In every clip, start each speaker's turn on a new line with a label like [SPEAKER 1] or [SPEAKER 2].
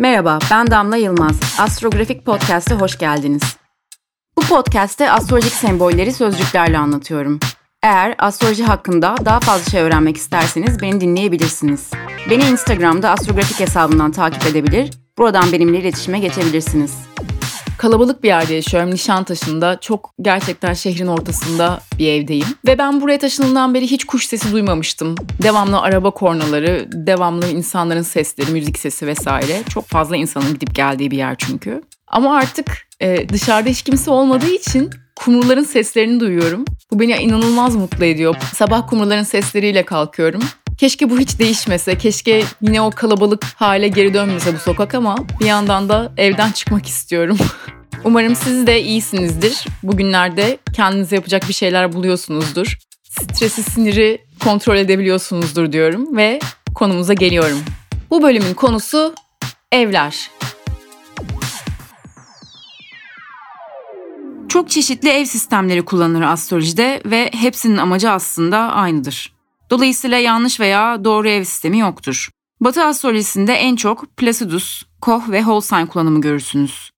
[SPEAKER 1] Merhaba, ben Damla Yılmaz. Astrografik Podcast'e hoş geldiniz. Bu podcast'te astrolojik sembolleri sözcüklerle anlatıyorum. Eğer astroloji hakkında daha fazla şey öğrenmek isterseniz beni dinleyebilirsiniz. Beni Instagram'da astrografik hesabından takip edebilir, buradan benimle iletişime geçebilirsiniz.
[SPEAKER 2] Kalabalık bir yerde yaşıyorum. Nişantaşı'nda çok gerçekten şehrin ortasında bir evdeyim. Ve ben buraya taşındığımdan beri hiç kuş sesi duymamıştım. Devamlı araba kornaları, devamlı insanların sesleri, müzik sesi vesaire. Çok fazla insanın gidip geldiği bir yer çünkü. Ama artık e, dışarıda hiç kimse olmadığı için kumruların seslerini duyuyorum. Bu beni inanılmaz mutlu ediyor. Sabah kumruların sesleriyle kalkıyorum. Keşke bu hiç değişmese, keşke yine o kalabalık hale geri dönmese bu sokak ama bir yandan da evden çıkmak istiyorum. Umarım siz de iyisinizdir. Bugünlerde kendinize yapacak bir şeyler buluyorsunuzdur. Stresi, siniri kontrol edebiliyorsunuzdur diyorum ve konumuza geliyorum. Bu bölümün konusu evler.
[SPEAKER 1] Çok çeşitli ev sistemleri kullanılır astrolojide ve hepsinin amacı aslında aynıdır. Dolayısıyla yanlış veya doğru ev sistemi yoktur. Batı astrolojisinde en çok Placidus, Koch ve Holstein kullanımı görürsünüz.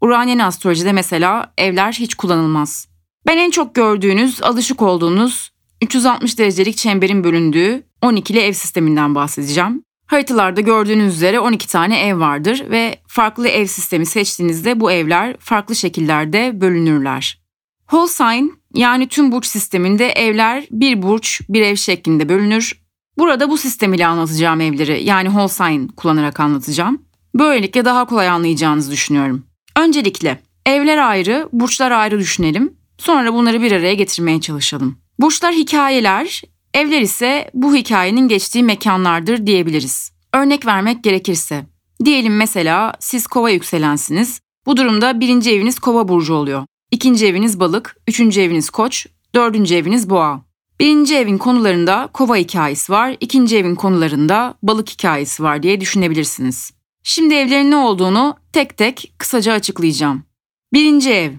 [SPEAKER 1] Uranian astrolojide mesela evler hiç kullanılmaz. Ben en çok gördüğünüz, alışık olduğunuz 360 derecelik çemberin bölündüğü 12'li ev sisteminden bahsedeceğim. Haritalarda gördüğünüz üzere 12 tane ev vardır ve farklı ev sistemi seçtiğinizde bu evler farklı şekillerde bölünürler. Holstein yani tüm burç sisteminde evler bir burç bir ev şeklinde bölünür. Burada bu sistem ile anlatacağım evleri yani Holstein kullanarak anlatacağım. Böylelikle daha kolay anlayacağınızı düşünüyorum. Öncelikle evler ayrı, burçlar ayrı düşünelim. Sonra bunları bir araya getirmeye çalışalım. Burçlar hikayeler, evler ise bu hikayenin geçtiği mekanlardır diyebiliriz. Örnek vermek gerekirse, diyelim mesela siz kova yükselensiniz. Bu durumda birinci eviniz kova burcu oluyor. İkinci eviniz balık, üçüncü eviniz koç, dördüncü eviniz boğa. Birinci evin konularında kova hikayesi var, ikinci evin konularında balık hikayesi var diye düşünebilirsiniz. Şimdi evlerin ne olduğunu tek tek kısaca açıklayacağım. Birinci ev,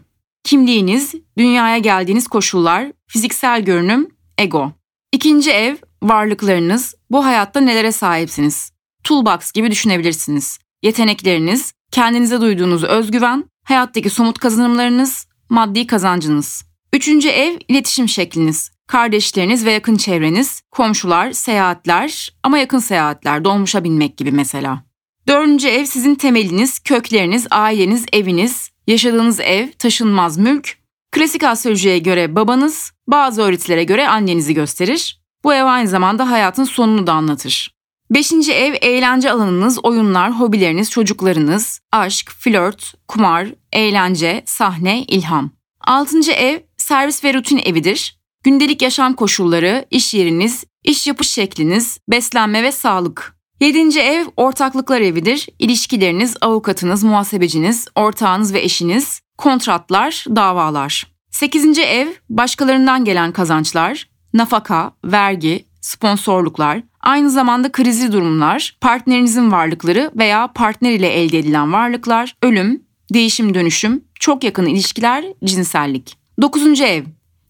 [SPEAKER 1] kimliğiniz, dünyaya geldiğiniz koşullar, fiziksel görünüm, ego. İkinci ev, varlıklarınız, bu hayatta nelere sahipsiniz? Toolbox gibi düşünebilirsiniz. Yetenekleriniz, kendinize duyduğunuz özgüven, hayattaki somut kazanımlarınız, maddi kazancınız. Üçüncü ev, iletişim şekliniz. Kardeşleriniz ve yakın çevreniz, komşular, seyahatler ama yakın seyahatler, dolmuşa binmek gibi mesela. Dördüncü ev sizin temeliniz, kökleriniz, aileniz, eviniz, yaşadığınız ev, taşınmaz mülk. Klasik astrolojiye göre babanız, bazı öğretilere göre annenizi gösterir. Bu ev aynı zamanda hayatın sonunu da anlatır. Beşinci ev eğlence alanınız, oyunlar, hobileriniz, çocuklarınız, aşk, flört, kumar, eğlence, sahne, ilham. Altıncı ev servis ve rutin evidir. Gündelik yaşam koşulları, iş yeriniz, iş yapış şekliniz, beslenme ve sağlık. Yedinci ev ortaklıklar evidir. İlişkileriniz, avukatınız, muhasebeciniz, ortağınız ve eşiniz, kontratlar, davalar. Sekizinci ev başkalarından gelen kazançlar, nafaka, vergi, sponsorluklar, aynı zamanda krizli durumlar, partnerinizin varlıkları veya partner ile elde edilen varlıklar, ölüm, değişim dönüşüm, çok yakın ilişkiler, cinsellik. Dokuzuncu ev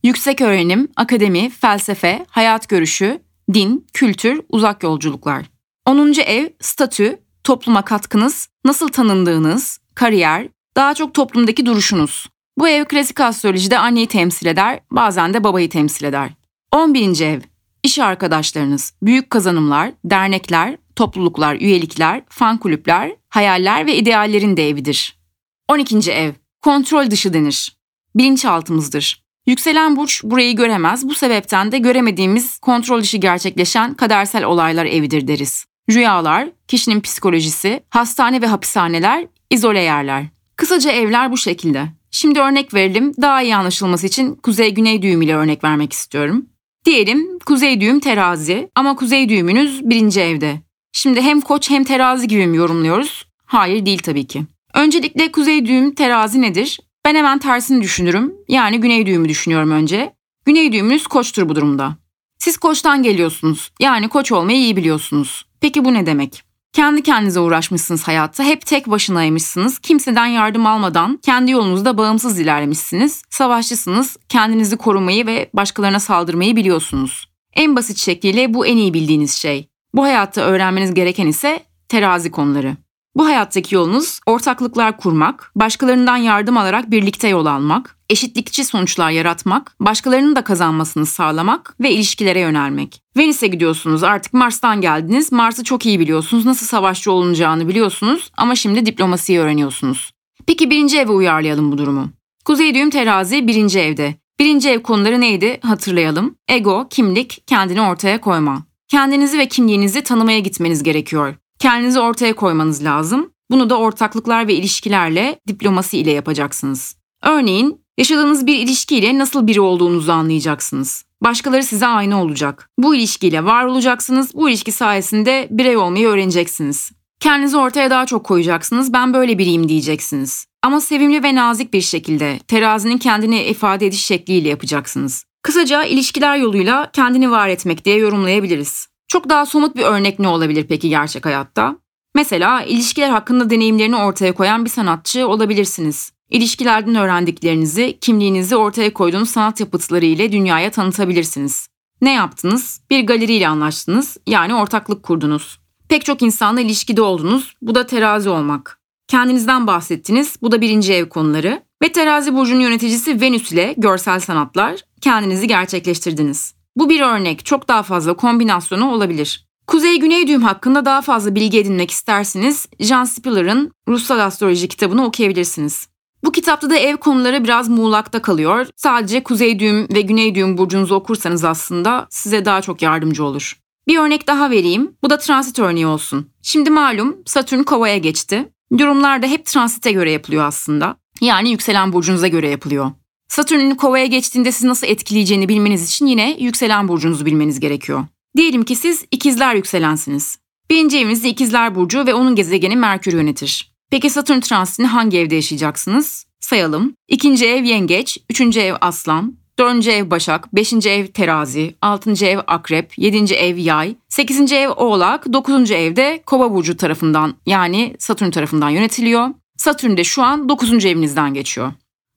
[SPEAKER 1] yüksek öğrenim, akademi, felsefe, hayat görüşü, din, kültür, uzak yolculuklar. 10. ev statü, topluma katkınız, nasıl tanındığınız, kariyer, daha çok toplumdaki duruşunuz. Bu ev klasik astrolojide anneyi temsil eder, bazen de babayı temsil eder. 11. ev iş arkadaşlarınız, büyük kazanımlar, dernekler, topluluklar, üyelikler, fan kulüpler, hayaller ve ideallerin de evidir. 12. ev kontrol dışı denir. Bilinçaltımızdır. Yükselen burç burayı göremez. Bu sebepten de göremediğimiz kontrol dışı gerçekleşen kadersel olaylar evidir deriz. Rüyalar, kişinin psikolojisi, hastane ve hapishaneler, izole yerler. Kısaca evler bu şekilde. Şimdi örnek verelim. Daha iyi anlaşılması için kuzey-güney düğüm ile örnek vermek istiyorum. Diyelim kuzey düğüm terazi ama kuzey düğümünüz birinci evde. Şimdi hem koç hem terazi gibi mi yorumluyoruz? Hayır değil tabii ki. Öncelikle kuzey düğüm terazi nedir? Ben hemen tersini düşünürüm. Yani güney düğümü düşünüyorum önce. Güney düğümünüz koçtur bu durumda. Siz koçtan geliyorsunuz. Yani koç olmayı iyi biliyorsunuz. Peki bu ne demek? Kendi kendinize uğraşmışsınız hayatta. Hep tek başınaymışsınız. Kimseden yardım almadan kendi yolunuzda bağımsız ilerlemişsiniz. Savaşçısınız. Kendinizi korumayı ve başkalarına saldırmayı biliyorsunuz. En basit şekliyle bu en iyi bildiğiniz şey. Bu hayatta öğrenmeniz gereken ise terazi konuları. Bu hayattaki yolunuz ortaklıklar kurmak, başkalarından yardım alarak birlikte yol almak, eşitlikçi sonuçlar yaratmak, başkalarının da kazanmasını sağlamak ve ilişkilere yönelmek. Venüs'e gidiyorsunuz artık Mars'tan geldiniz. Mars'ı çok iyi biliyorsunuz. Nasıl savaşçı olunacağını biliyorsunuz ama şimdi diplomasiyi öğreniyorsunuz. Peki birinci eve uyarlayalım bu durumu. Kuzey düğüm terazi birinci evde. Birinci ev konuları neydi hatırlayalım. Ego, kimlik, kendini ortaya koyma. Kendinizi ve kimliğinizi tanımaya gitmeniz gerekiyor. Kendinizi ortaya koymanız lazım. Bunu da ortaklıklar ve ilişkilerle, diplomasi ile yapacaksınız. Örneğin yaşadığınız bir ilişkiyle nasıl biri olduğunuzu anlayacaksınız. Başkaları size aynı olacak. Bu ilişkiyle var olacaksınız. Bu ilişki sayesinde birey olmayı öğreneceksiniz. Kendinizi ortaya daha çok koyacaksınız. Ben böyle biriyim diyeceksiniz. Ama sevimli ve nazik bir şekilde terazinin kendini ifade ediş şekliyle yapacaksınız. Kısaca ilişkiler yoluyla kendini var etmek diye yorumlayabiliriz. Çok daha somut bir örnek ne olabilir peki gerçek hayatta? Mesela ilişkiler hakkında deneyimlerini ortaya koyan bir sanatçı olabilirsiniz. İlişkilerden öğrendiklerinizi, kimliğinizi ortaya koyduğunuz sanat yapıtları ile dünyaya tanıtabilirsiniz. Ne yaptınız? Bir galeriyle anlaştınız, yani ortaklık kurdunuz. Pek çok insanla ilişkide oldunuz, bu da terazi olmak. Kendinizden bahsettiniz, bu da birinci ev konuları. Ve terazi burcunun yöneticisi Venüs ile görsel sanatlar, kendinizi gerçekleştirdiniz. Bu bir örnek, çok daha fazla kombinasyonu olabilir. Kuzey-Güney düğüm hakkında daha fazla bilgi edinmek isterseniz Jean Spiller'ın Ruhsal Astroloji kitabını okuyabilirsiniz. Bu kitapta da ev konuları biraz muğlakta kalıyor. Sadece kuzey düğüm ve güney düğüm burcunuzu okursanız aslında size daha çok yardımcı olur. Bir örnek daha vereyim. Bu da transit örneği olsun. Şimdi malum Satürn kovaya geçti. Durumlar da hep transite göre yapılıyor aslında. Yani yükselen burcunuza göre yapılıyor. Satürn'ün kovaya geçtiğinde sizi nasıl etkileyeceğini bilmeniz için yine yükselen burcunuzu bilmeniz gerekiyor. Diyelim ki siz ikizler yükselensiniz. Birinci evinizde ikizler burcu ve onun gezegeni Merkür yönetir. Peki Satürn transitini hangi evde yaşayacaksınız? Sayalım. İkinci ev yengeç, üçüncü ev aslan, dördüncü ev başak, beşinci ev terazi, altıncı ev akrep, yedinci ev yay, sekizinci ev oğlak, dokuzuncu evde kova burcu tarafından yani Satürn tarafından yönetiliyor. Satürn de şu an dokuzuncu evinizden geçiyor.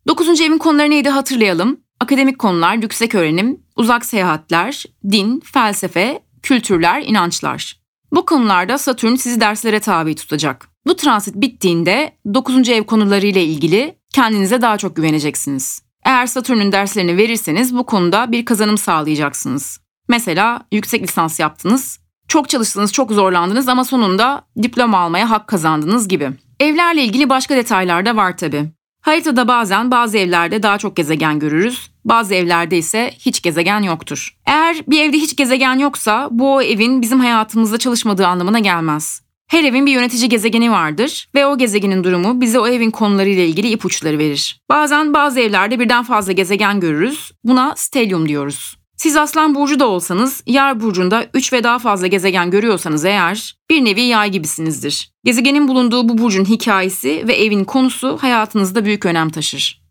[SPEAKER 1] Dokuzuncu evin konuları neydi hatırlayalım. Akademik konular, yüksek öğrenim, uzak seyahatler, din, felsefe, kültürler, inançlar. Bu konularda Satürn sizi derslere tabi tutacak. Bu transit bittiğinde 9. ev konularıyla ilgili kendinize daha çok güveneceksiniz. Eğer Satürn'ün derslerini verirseniz bu konuda bir kazanım sağlayacaksınız. Mesela yüksek lisans yaptınız, çok çalıştınız, çok zorlandınız ama sonunda diploma almaya hak kazandınız gibi. Evlerle ilgili başka detaylar da var tabi. Haritada bazen bazı evlerde daha çok gezegen görürüz, bazı evlerde ise hiç gezegen yoktur. Eğer bir evde hiç gezegen yoksa bu o evin bizim hayatımızda çalışmadığı anlamına gelmez. Her evin bir yönetici gezegeni vardır ve o gezegenin durumu bize o evin konularıyla ilgili ipuçları verir. Bazen bazı evlerde birden fazla gezegen görürüz. Buna stelyum diyoruz. Siz Aslan Burcu da olsanız, Yer Burcu'nda 3 ve daha fazla gezegen görüyorsanız eğer bir nevi yay gibisinizdir. Gezegenin bulunduğu bu burcun hikayesi ve evin konusu hayatınızda büyük önem taşır.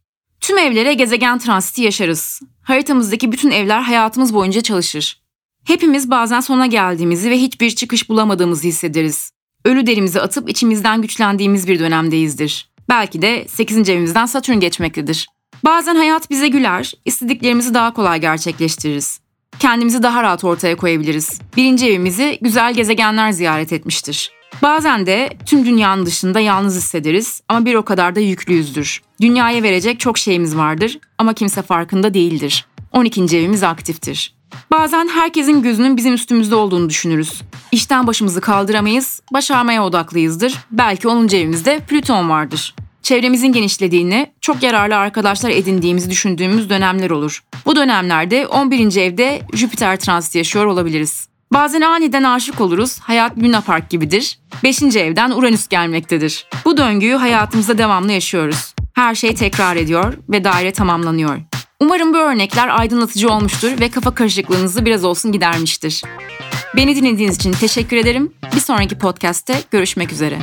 [SPEAKER 1] Tüm evlere gezegen transiti yaşarız. Haritamızdaki bütün evler hayatımız boyunca çalışır. Hepimiz bazen sona geldiğimizi ve hiçbir çıkış bulamadığımızı hissederiz. Ölü derimizi atıp içimizden güçlendiğimiz bir dönemdeyizdir. Belki de 8. evimizden Satürn geçmektedir. Bazen hayat bize güler, istediklerimizi daha kolay gerçekleştiririz. Kendimizi daha rahat ortaya koyabiliriz. Birinci evimizi güzel gezegenler ziyaret etmiştir. Bazen de tüm dünyanın dışında yalnız hissederiz ama bir o kadar da yüklüyüzdür. Dünyaya verecek çok şeyimiz vardır ama kimse farkında değildir. 12. evimiz aktiftir. Bazen herkesin gözünün bizim üstümüzde olduğunu düşünürüz. İşten başımızı kaldıramayız, başarmaya odaklıyızdır. Belki 10. evimizde Plüton vardır çevremizin genişlediğini, çok yararlı arkadaşlar edindiğimizi düşündüğümüz dönemler olur. Bu dönemlerde 11. evde Jüpiter transit yaşıyor olabiliriz. Bazen aniden aşık oluruz, hayat Luna Park gibidir. 5. evden Uranüs gelmektedir. Bu döngüyü hayatımızda devamlı yaşıyoruz. Her şey tekrar ediyor ve daire tamamlanıyor. Umarım bu örnekler aydınlatıcı olmuştur ve kafa karışıklığınızı biraz olsun gidermiştir. Beni dinlediğiniz için teşekkür ederim. Bir sonraki podcast'te görüşmek üzere.